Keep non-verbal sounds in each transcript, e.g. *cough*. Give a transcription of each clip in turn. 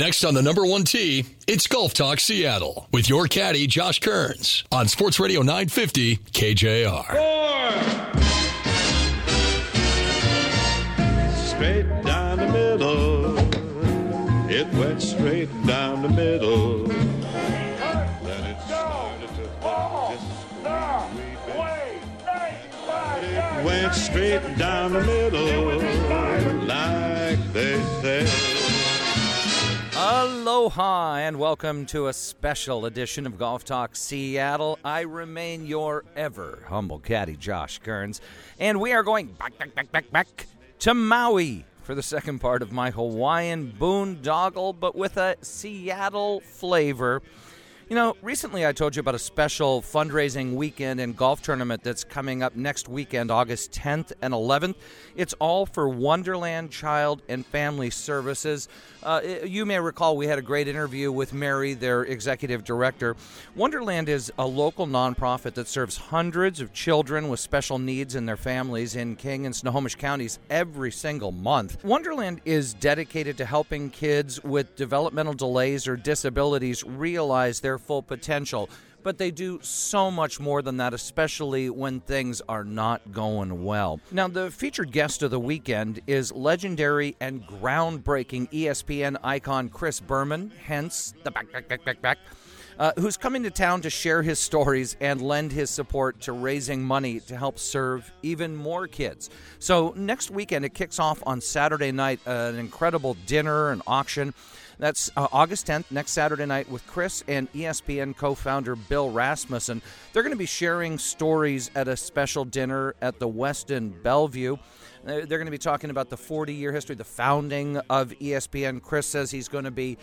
Next on the number one tee, it's Golf Talk Seattle with your caddy, Josh Kerns, on Sports Radio 950 KJR. Straight down the middle. It went straight down the middle. Then it started to just went straight down the middle, like they say. Aloha and welcome to a special edition of Golf Talk Seattle. I remain your ever humble caddy, Josh Kerns, and we are going back, back, back, back, back to Maui for the second part of my Hawaiian boondoggle, but with a Seattle flavor. You know, recently I told you about a special fundraising weekend and golf tournament that's coming up next weekend, August 10th and 11th. It's all for Wonderland Child and Family Services. Uh, you may recall we had a great interview with Mary, their executive director. Wonderland is a local nonprofit that serves hundreds of children with special needs and their families in King and Snohomish counties every single month. Wonderland is dedicated to helping kids with developmental delays or disabilities realize their full potential but they do so much more than that, especially when things are not going well. Now, the featured guest of the weekend is legendary and groundbreaking ESPN icon Chris Berman, hence the back, back, back, back, back. Uh, who's coming to town to share his stories and lend his support to raising money to help serve even more kids. So, next weekend, it kicks off on Saturday night, uh, an incredible dinner and auction. That's uh, August 10th, next Saturday night, with Chris and ESPN co founder Bill Rasmussen. They're going to be sharing stories at a special dinner at the Westin Bellevue. They're going to be talking about the 40 year history, the founding of ESPN. Chris says he's going to be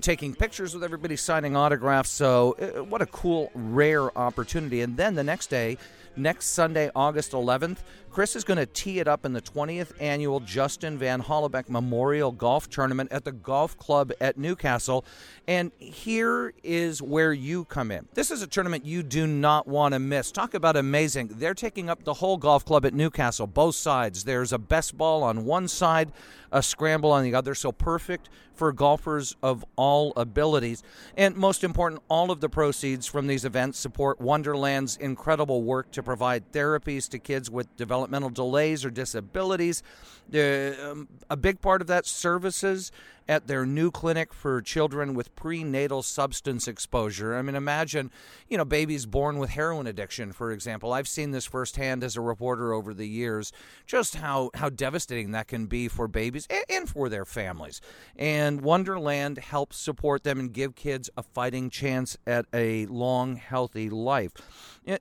taking pictures with everybody, signing autographs. So, uh, what a cool, rare opportunity. And then the next day, next Sunday, August 11th, Chris is going to tee it up in the 20th annual Justin Van Hollebeke Memorial Golf Tournament at the Golf Club at Newcastle. And here is where you come in. This is a tournament you do not want to miss. Talk about amazing. They're taking up the whole golf club at Newcastle, both sides. There's a best ball on one side, a scramble on the other. So perfect for golfers of all abilities. And most important, all of the proceeds from these events support Wonderland's incredible work to provide therapies to kids with developmental delays or disabilities. Um, a big part of that services at their new clinic for children with prenatal substance exposure. I mean, imagine, you know, babies born with heroin addiction, for example. I've seen this firsthand as a reporter over the years, just how, how devastating that can be for babies and, for their families. And Wonderland helps support them and give kids a fighting chance at a long, healthy life.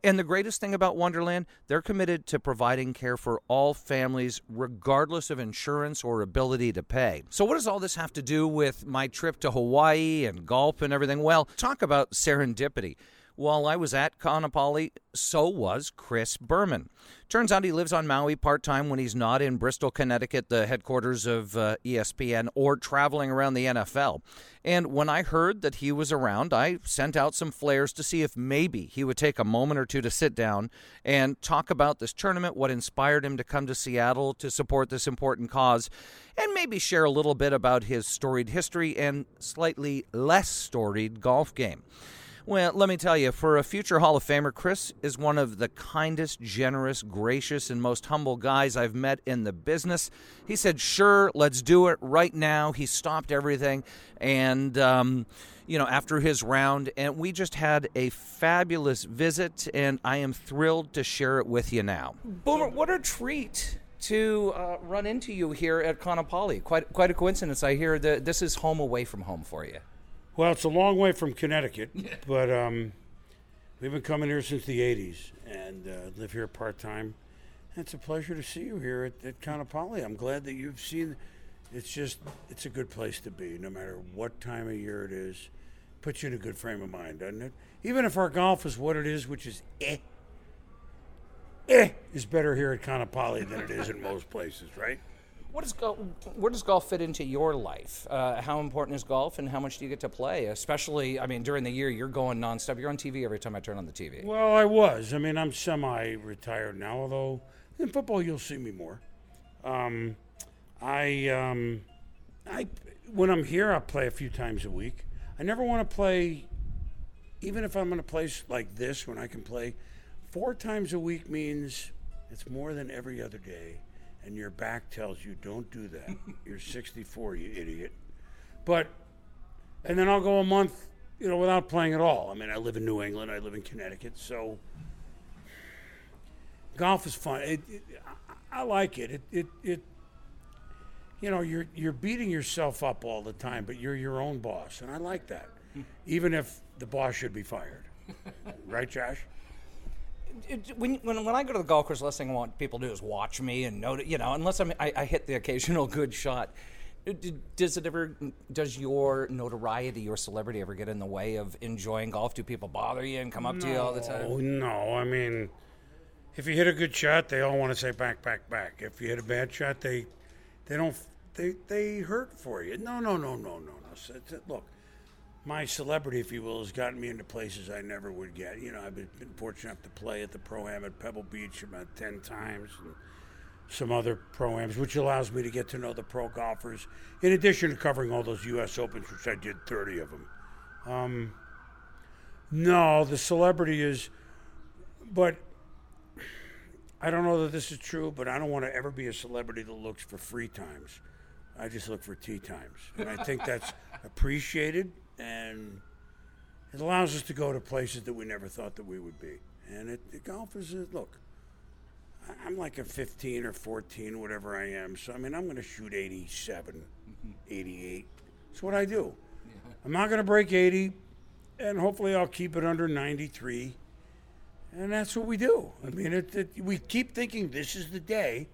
And the greatest thing about Wonderland, they're committed to providing care for all families, regardless of insurance or ability to pay. So, what does all this have to do with my trip to Hawaii and golf and everything? Well, talk about serendipity. While I was at Kaanapali, so was Chris Berman. Turns out he lives on Maui part time when he's not in Bristol, Connecticut, the headquarters of uh, ESPN, or traveling around the NFL. And when I heard that he was around, I sent out some flares to see if maybe he would take a moment or two to sit down and talk about this tournament, what inspired him to come to Seattle to support this important cause, and maybe share a little bit about his storied history and slightly less storied golf game. Well, let me tell you, for a future Hall of Famer, Chris is one of the kindest, generous, gracious, and most humble guys I've met in the business. He said, Sure, let's do it right now. He stopped everything. And, um, you know, after his round, and we just had a fabulous visit, and I am thrilled to share it with you now. Boomer, what a treat to uh, run into you here at Kaanapali. Quite, quite a coincidence. I hear that this is home away from home for you. Well, it's a long way from Connecticut, but um, we've been coming here since the 80s and uh, live here part time. It's a pleasure to see you here at, at Kaanapali. I'm glad that you've seen. It's just, it's a good place to be, no matter what time of year it is. Puts you in a good frame of mind, doesn't it? Even if our golf is what it is, which is eh, eh, is better here at Kaanapali than it is in *laughs* most places, right? Where does golf fit into your life? Uh, how important is golf, and how much do you get to play? Especially, I mean, during the year, you're going nonstop. You're on TV every time I turn on the TV. Well, I was. I mean, I'm semi-retired now, although in football you'll see me more. Um, I, um, I, when I'm here, I'll play a few times a week. I never want to play, even if I'm in a place like this when I can play four times a week means it's more than every other day. And your back tells you, don't do that. You're 64, you idiot. But, and then I'll go a month, you know, without playing at all. I mean, I live in New England, I live in Connecticut, so golf is fun. It, it, I, I like it. It, it, it, you know, you're you're beating yourself up all the time, but you're your own boss, and I like that. Hmm. Even if the boss should be fired, *laughs* right, Josh? It- when, when, when I go to the golf course, last thing I want people to do is watch me and note, you know, unless I'm, I, I hit the occasional *laughs* good shot. Uh, Does it ever, does your notoriety, your celebrity ever get in the way of enjoying golf? Do people bother you and come up to you all the time? Oh no! I mean, if you hit a good shot, they all want to say back, back, back. If you hit a bad shot, they they don't they they hurt for you. No, no, no, no, no, no. Look, my celebrity, if you will, has gotten me into places I never would get. You know, I've been, been fortunate enough to play at the Pro Am at Pebble Beach about ten times. And, some other pro ams, which allows me to get to know the pro golfers, in addition to covering all those U.S. Opens, which I did 30 of them. Um, no, the celebrity is, but I don't know that this is true, but I don't want to ever be a celebrity that looks for free times. I just look for tee times. And I think that's *laughs* appreciated, and it allows us to go to places that we never thought that we would be. And it, the golf is, a, look, I'm like a 15 or 14, whatever I am. So, I mean, I'm going to shoot 87, mm-hmm. 88. That's what I do. I'm not going to break 80, and hopefully I'll keep it under 93. And that's what we do. I mean, it, it, we keep thinking this is the day.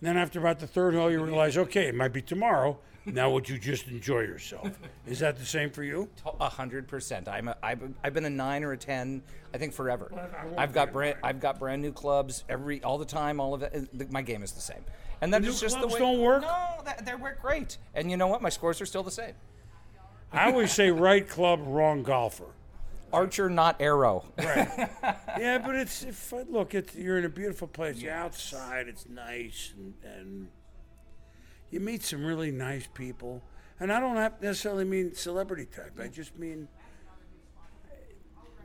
And then after about the third hole, you realize, okay, it might be tomorrow. Now, would you just enjoy yourself? Is that the same for you? A hundred percent. I'm a, I've, I've been a nine or a ten. I think forever. I I've got brand. I've got brand new clubs every all the time. All of it. uh, My game is the same. And that new is just the clubs way. don't work? No, that, they work great. And you know what? My scores are still the same. I always say right club, wrong golfer. Archer, not arrow. Right. *laughs* yeah, but it's if I- look, it's you're in a beautiful place. You're outside. It's nice, and, and you meet some really nice people. And I don't have necessarily mean celebrity type. I just mean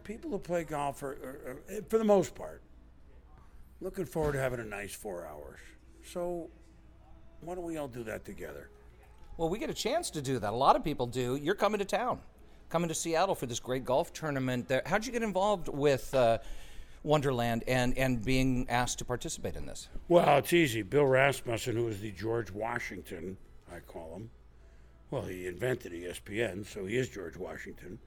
people who play golf are, are, are, eh, for the most part, looking forward to having a nice four hours. So why don't we all do that together? Well, we get a chance to do that. A lot of people do. You're coming to town, coming to Seattle for this great golf tournament. There. How'd you get involved with uh, Wonderland and, and being asked to participate in this? Well, it's easy. Bill Rasmussen, who is the George Washington, I call him. Well, he invented ESPN, so he is George Washington.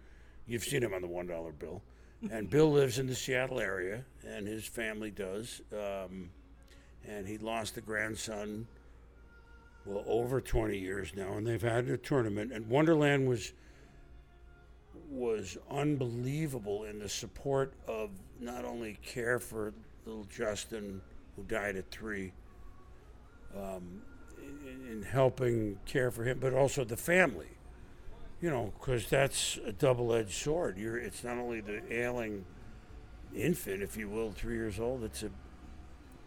You've seen him on the one dollar bill. And Bill lives in the Seattle area, and his family does. Um, and he lost a grandson, well, over 20 years now, and they've had a tournament. And Wonderland was was unbelievable in the support of not only care for little Justin, who died at three, um, in, in helping care for him, but also the family. You know, because that's a double-edged sword. You're, it's not only the ailing infant, if you will, three years old. It's a,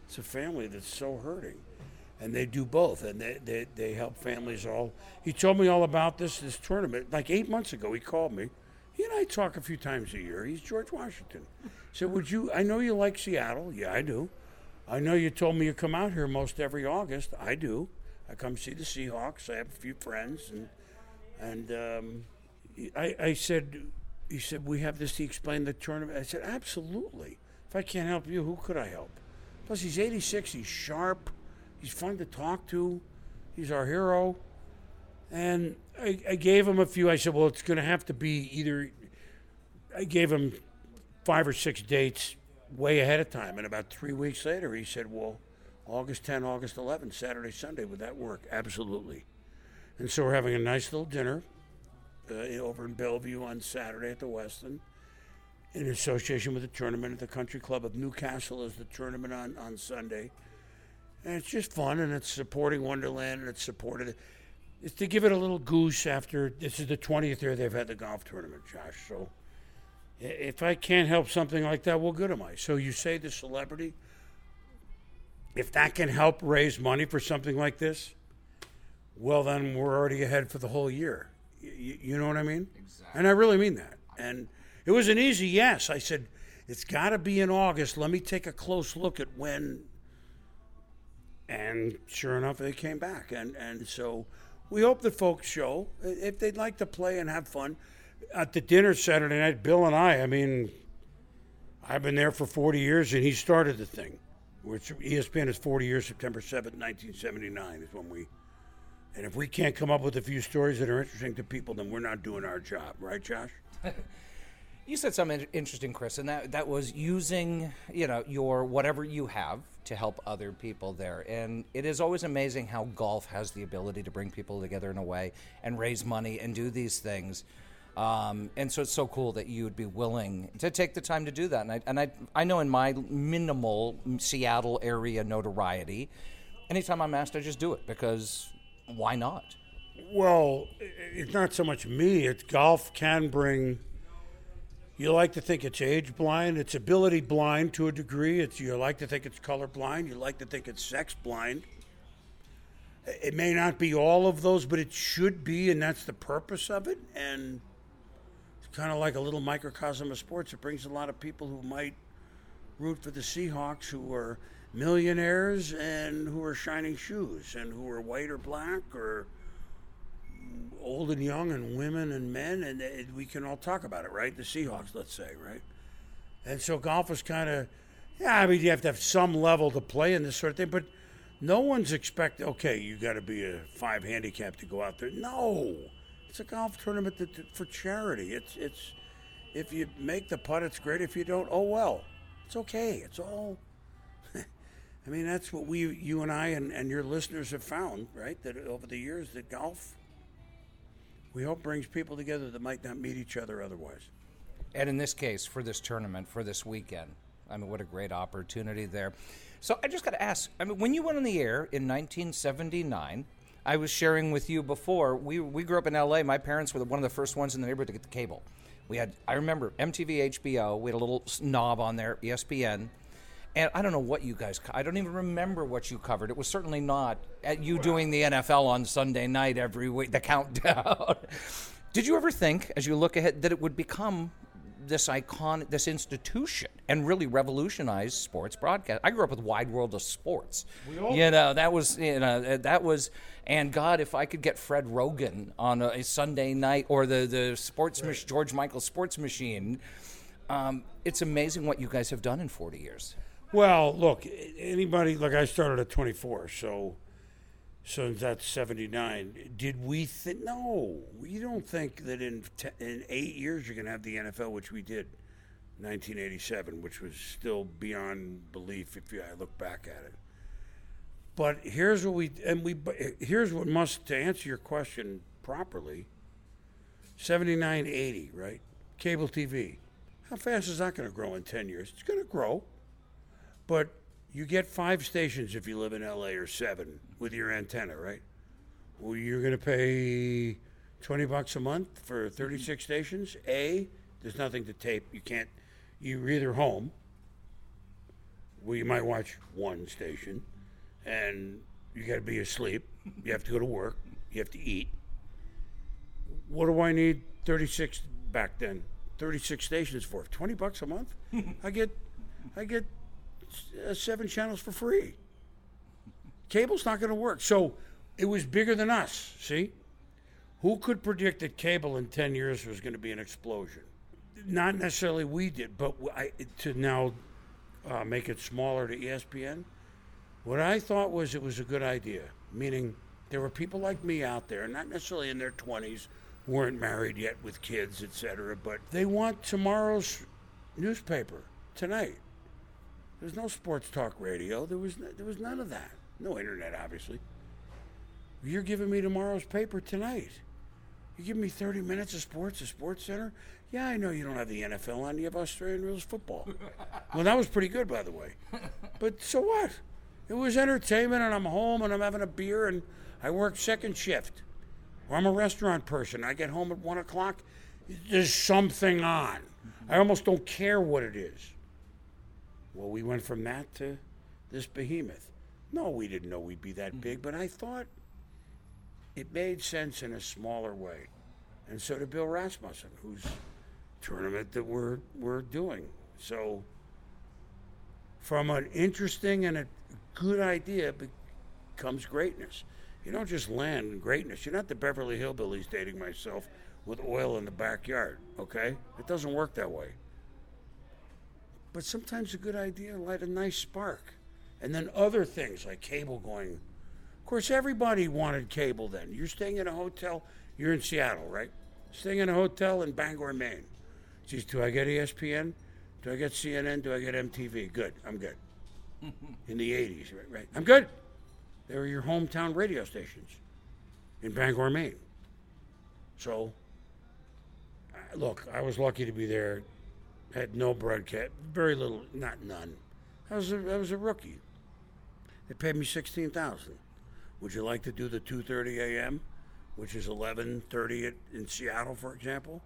it's a family that's so hurting, and they do both, and they, they, they help families all. He told me all about this this tournament like eight months ago. He called me. He and I talk a few times a year. He's George Washington. So would you? I know you like Seattle. Yeah, I do. I know you told me you come out here most every August. I do. I come see the Seahawks. I have a few friends, and and um, I, I said, he said we have this to explain the tournament. I said absolutely. If I can't help you, who could I help? Plus, he's 86. He's sharp. He's fun to talk to. He's our hero. And I, I gave him a few. I said, well, it's going to have to be either. I gave him five or six dates way ahead of time. And about three weeks later, he said, well, August 10, August 11, Saturday, Sunday, would that work? Absolutely. And so we're having a nice little dinner uh, over in Bellevue on Saturday at the Westin in association with the tournament at the Country Club of Newcastle is the tournament on, on Sunday. And it's just fun and it's supporting Wonderland and it's supported. It's to give it a little goose after this is the 20th year they've had the golf tournament, Josh. So if I can't help something like that, well, good am I. So you say the celebrity, if that can help raise money for something like this, well, then we're already ahead for the whole year. Y- you know what I mean? Exactly. And I really mean that. And it was an easy yes. I said, it's got to be in August. Let me take a close look at when. And sure enough, they came back. And, and so we hope that folks show if they'd like to play and have fun. At the dinner Saturday night, Bill and I, I mean, I've been there for 40 years, and he started the thing, which ESPN is 40 years, September 7th, 1979 is when we. And if we can't come up with a few stories that are interesting to people, then we're not doing our job, right, Josh? *laughs* You said something interesting, Chris, and that that was using you know your whatever you have to help other people there. And it is always amazing how golf has the ability to bring people together in a way and raise money and do these things. Um, and so it's so cool that you would be willing to take the time to do that. And I, and I, I know in my minimal Seattle area notoriety, anytime I'm asked, I just do it because why not? Well, it's not so much me. It's golf can bring. You like to think it's age blind. It's ability blind to a degree. It's you like to think it's color blind. You like to think it's sex blind. It may not be all of those, but it should be, and that's the purpose of it. And it's kind of like a little microcosm of sports. It brings a lot of people who might root for the Seahawks who are millionaires and who are shining shoes and who are white or black or old and young and women and men and we can all talk about it right? The seahawks let's say right? And so golf is kind of yeah i mean you have to have some level to play in this sort of thing but no one's expect okay you got to be a five handicap to go out there. No! It's a golf tournament that, for charity. It's it's if you make the putt it's great. If you don't oh well it's okay. It's all *laughs* I mean, that's what we, you and I, and, and your listeners have found, right? That over the years, that golf, we hope brings people together that might not meet each other otherwise. And in this case, for this tournament, for this weekend, I mean, what a great opportunity there. So I just got to ask I mean, when you went on the air in 1979, I was sharing with you before, we, we grew up in LA. My parents were one of the first ones in the neighborhood to get the cable. We had, I remember MTV, HBO, we had a little knob on there, ESPN. And I don't know what you guys, co- I don't even remember what you covered. It was certainly not at you doing the NFL on Sunday night every week, the countdown. *laughs* Did you ever think, as you look ahead, that it would become this icon, this institution, and really revolutionize sports broadcast? I grew up with Wide World of Sports. you know, that was, you know, that was, and God, if I could get Fred Roggin on a, a Sunday night or the the sports mach- George Michael Sports Machine, um, it's amazing what you guys have done in 40 years. Well, look, anybody, like I started at 24, so, so that's 79. Did we think, no, we don't think that in, te- in eight years you're going to have the NFL, which we did. 1987, which was still beyond belief if you, I look back at it. But here's what we and we here's what must to answer your question properly. 79 80, right? Cable TV. How fast is that going to grow in 10 years? It's going to grow. But you get five stations if you live in LA or seven with your antenna, right? Well, you're going to pay 20 bucks a month for 36 stations. A, there's nothing to tape. You can't, you're either home, well, you might watch one station, and you got to be asleep. You have to go to work. You have to eat. What do I need 36 back then? 36 stations for 20 bucks a month. I get, I get uh, seven channels for free. Cable's not going to work. So it was bigger than us. See, who could predict that cable in 10 years was going to be an explosion? Not necessarily we did, but I, to now uh, make it smaller to ESPN. What I thought was it was a good idea, meaning there were people like me out there, not necessarily in their 20s, weren't married yet with kids, etc., but they want tomorrow's newspaper tonight. There's no sports talk radio. There was there was none of that. No internet, obviously. You're giving me tomorrow's paper tonight. You give me 30 minutes of sports, a sports center. Yeah, I know you don't have the NFL on. You have Australian rules football. well, that was pretty good, by the way. But so what? It was entertainment, and I'm home, and I'm having a beer, and I work second shift. Or I'm a restaurant person. I get home at one o'clock. There's something on. I almost don't care what it is. Well, we went from that to this behemoth. No, we didn't know we'd be that mm-hmm. big, but I thought it made sense in a smaller way. And so did Bill Rasmussen, whose tournament that we're we're doing. So from an interesting and a good idea becomes greatness. You don't just land in greatness. You're not the Beverly Hillbillies dating myself with oil in the backyard, okay? It doesn't work that way. But sometimes a good idea light a nice spark. And then other things like cable going. Of course, everybody wanted cable then. You're staying in a hotel, you're in Seattle, right? Staying in a hotel in Bangor, Maine. Geez, do I get ESPN? Do I get CNN? Do I get MTV? Good, I'm good. *laughs* in the 80s, right? right? I'm good. They were your hometown radio stations in Bangor, Maine. So, look, I was lucky to be there. Had no broadcast, very little, not none. I was a, I was a rookie. They paid me sixteen thousand. Would you like to do the two thirty a.m., which is eleven thirty in Seattle, for example,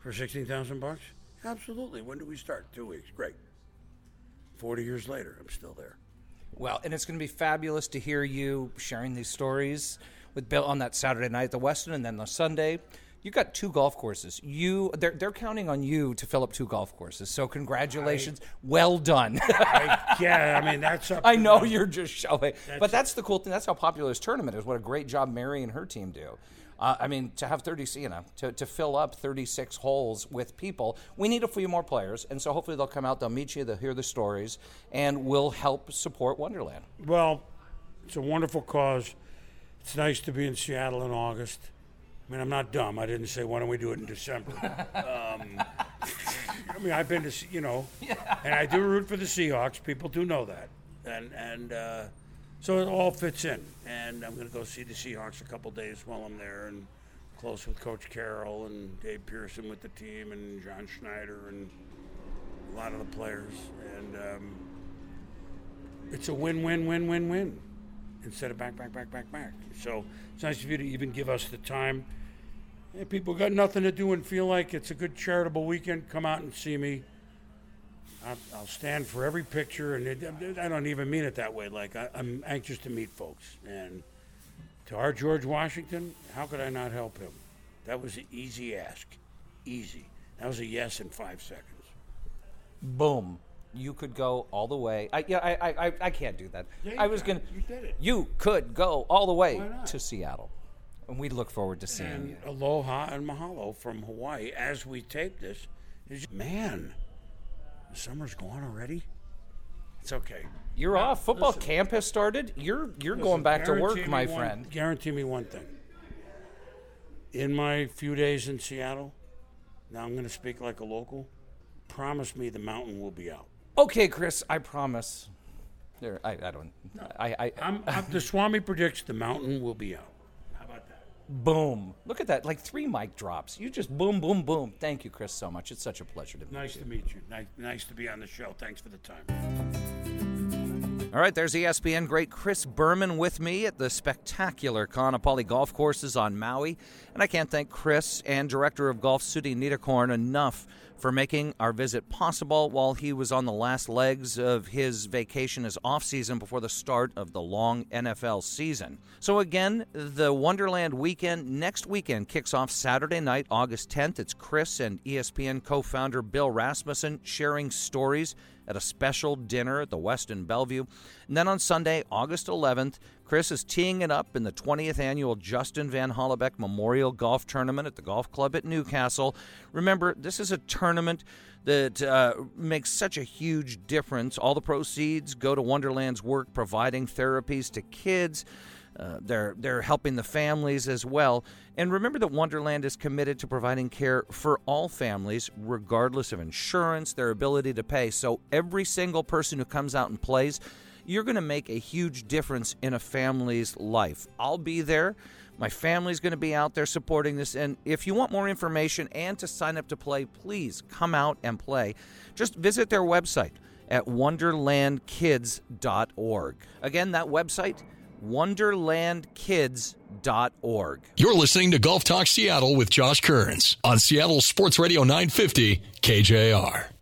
for sixteen thousand bucks? Absolutely. When do we start? Two weeks. Great. Forty years later, I'm still there. Well, and it's going to be fabulous to hear you sharing these stories with Bill on that Saturday night at the Westin, and then the Sunday. You got two golf courses. You they're they're counting on you to fill up two golf courses. So congratulations, well done. I, yeah, I mean that's up. *laughs* I know them. you're just showing, but that's the cool thing. That's how popular this tournament is. What a great job Mary and her team do. Uh, I mean, to have 30, you know, to, to fill up 36 holes with people, we need a few more players, and so hopefully they'll come out, they'll meet you, they'll hear the stories, and we'll help support Wonderland. Well, it's a wonderful cause. It's nice to be in Seattle in August. I mean, I'm not dumb. I didn't say, why don't we do it in December? *laughs* um, I mean, I've been to, you know, and I do root for the Seahawks. People do know that. And, and uh, so it all fits in. And I'm going to go see the Seahawks a couple days while I'm there and close with Coach Carroll and Dave Pearson with the team and John Schneider and a lot of the players. And, um, it's a win, win, win, win, win instead of back, back, back, back, back. So it's nice of you to even give us the time. People got nothing to do and feel like it's a good charitable weekend, come out and see me. I'll, I'll stand for every picture, and it, I don't even mean it that way. Like I, I'm anxious to meet folks, and to our George Washington, how could I not help him? That was an easy ask, easy. That was a yes in five seconds. Boom. You could go all the way. I, yeah, I, I, I, can't do that. Yeah, I was can. gonna. You did it. You could go all the way to Seattle, and we look forward to seeing And you. aloha and mahalo from Hawaii as we tape this. Is man, the summer's gone already. It's okay. You're off. Football camp has started. You're you're going back to work, my one- friend. Guarantee me one thing. In my few days in Seattle, now I'm going to speak like a local. Promise me the mountain will be out. Okay, Chris, I promise. There, I, I don't. I, I, I'm, I'm, the Swami predicts the mountain will be out. How about that? boom. Look at that, like three mic drops. You just boom, boom, boom. Thank you, Chris, so much. It's such a pleasure to meet Nice you. to meet you. Nice, nice to be on the show. Thanks for the time. All right, there's ESPN great Chris Berman with me at the spectacular Kaanapali Golf Courses on Maui. And I can't thank Chris and Director of Golf Sudi Niederkorn enough for making our visit possible while he was on the last legs of his vacation as off season before the start of the long NFL season. So again, the Wonderland weekend next weekend kicks off Saturday night, August 10th. It's Chris and ESPN co-founder Bill Rasmussen sharing stories at a special dinner at the Westin Bellevue. And then on Sunday, August 11th, Chris is teeing it up in the 20th annual Justin Van Hollebeke Memorial Golf Tournament at the Golf Club at Newcastle. Remember, this is a tournament that uh, makes such a huge difference. All the proceeds go to Wonderland's work providing therapies to kids. Uh, they're they're helping the families as well. And remember that Wonderland is committed to providing care for all families, regardless of insurance, their ability to pay. So every single person who comes out and plays, you're going to make a huge difference in a family's life. I'll be there. My family's going to be out there supporting this. And if you want more information and to sign up to play, please come out and play. Just visit their website at wonderlandkids.org. Again, that website wonderlandkids.org. You're listening to Golf Talk Seattle with Josh Kerns on Seattle Sports Radio 950 KJR.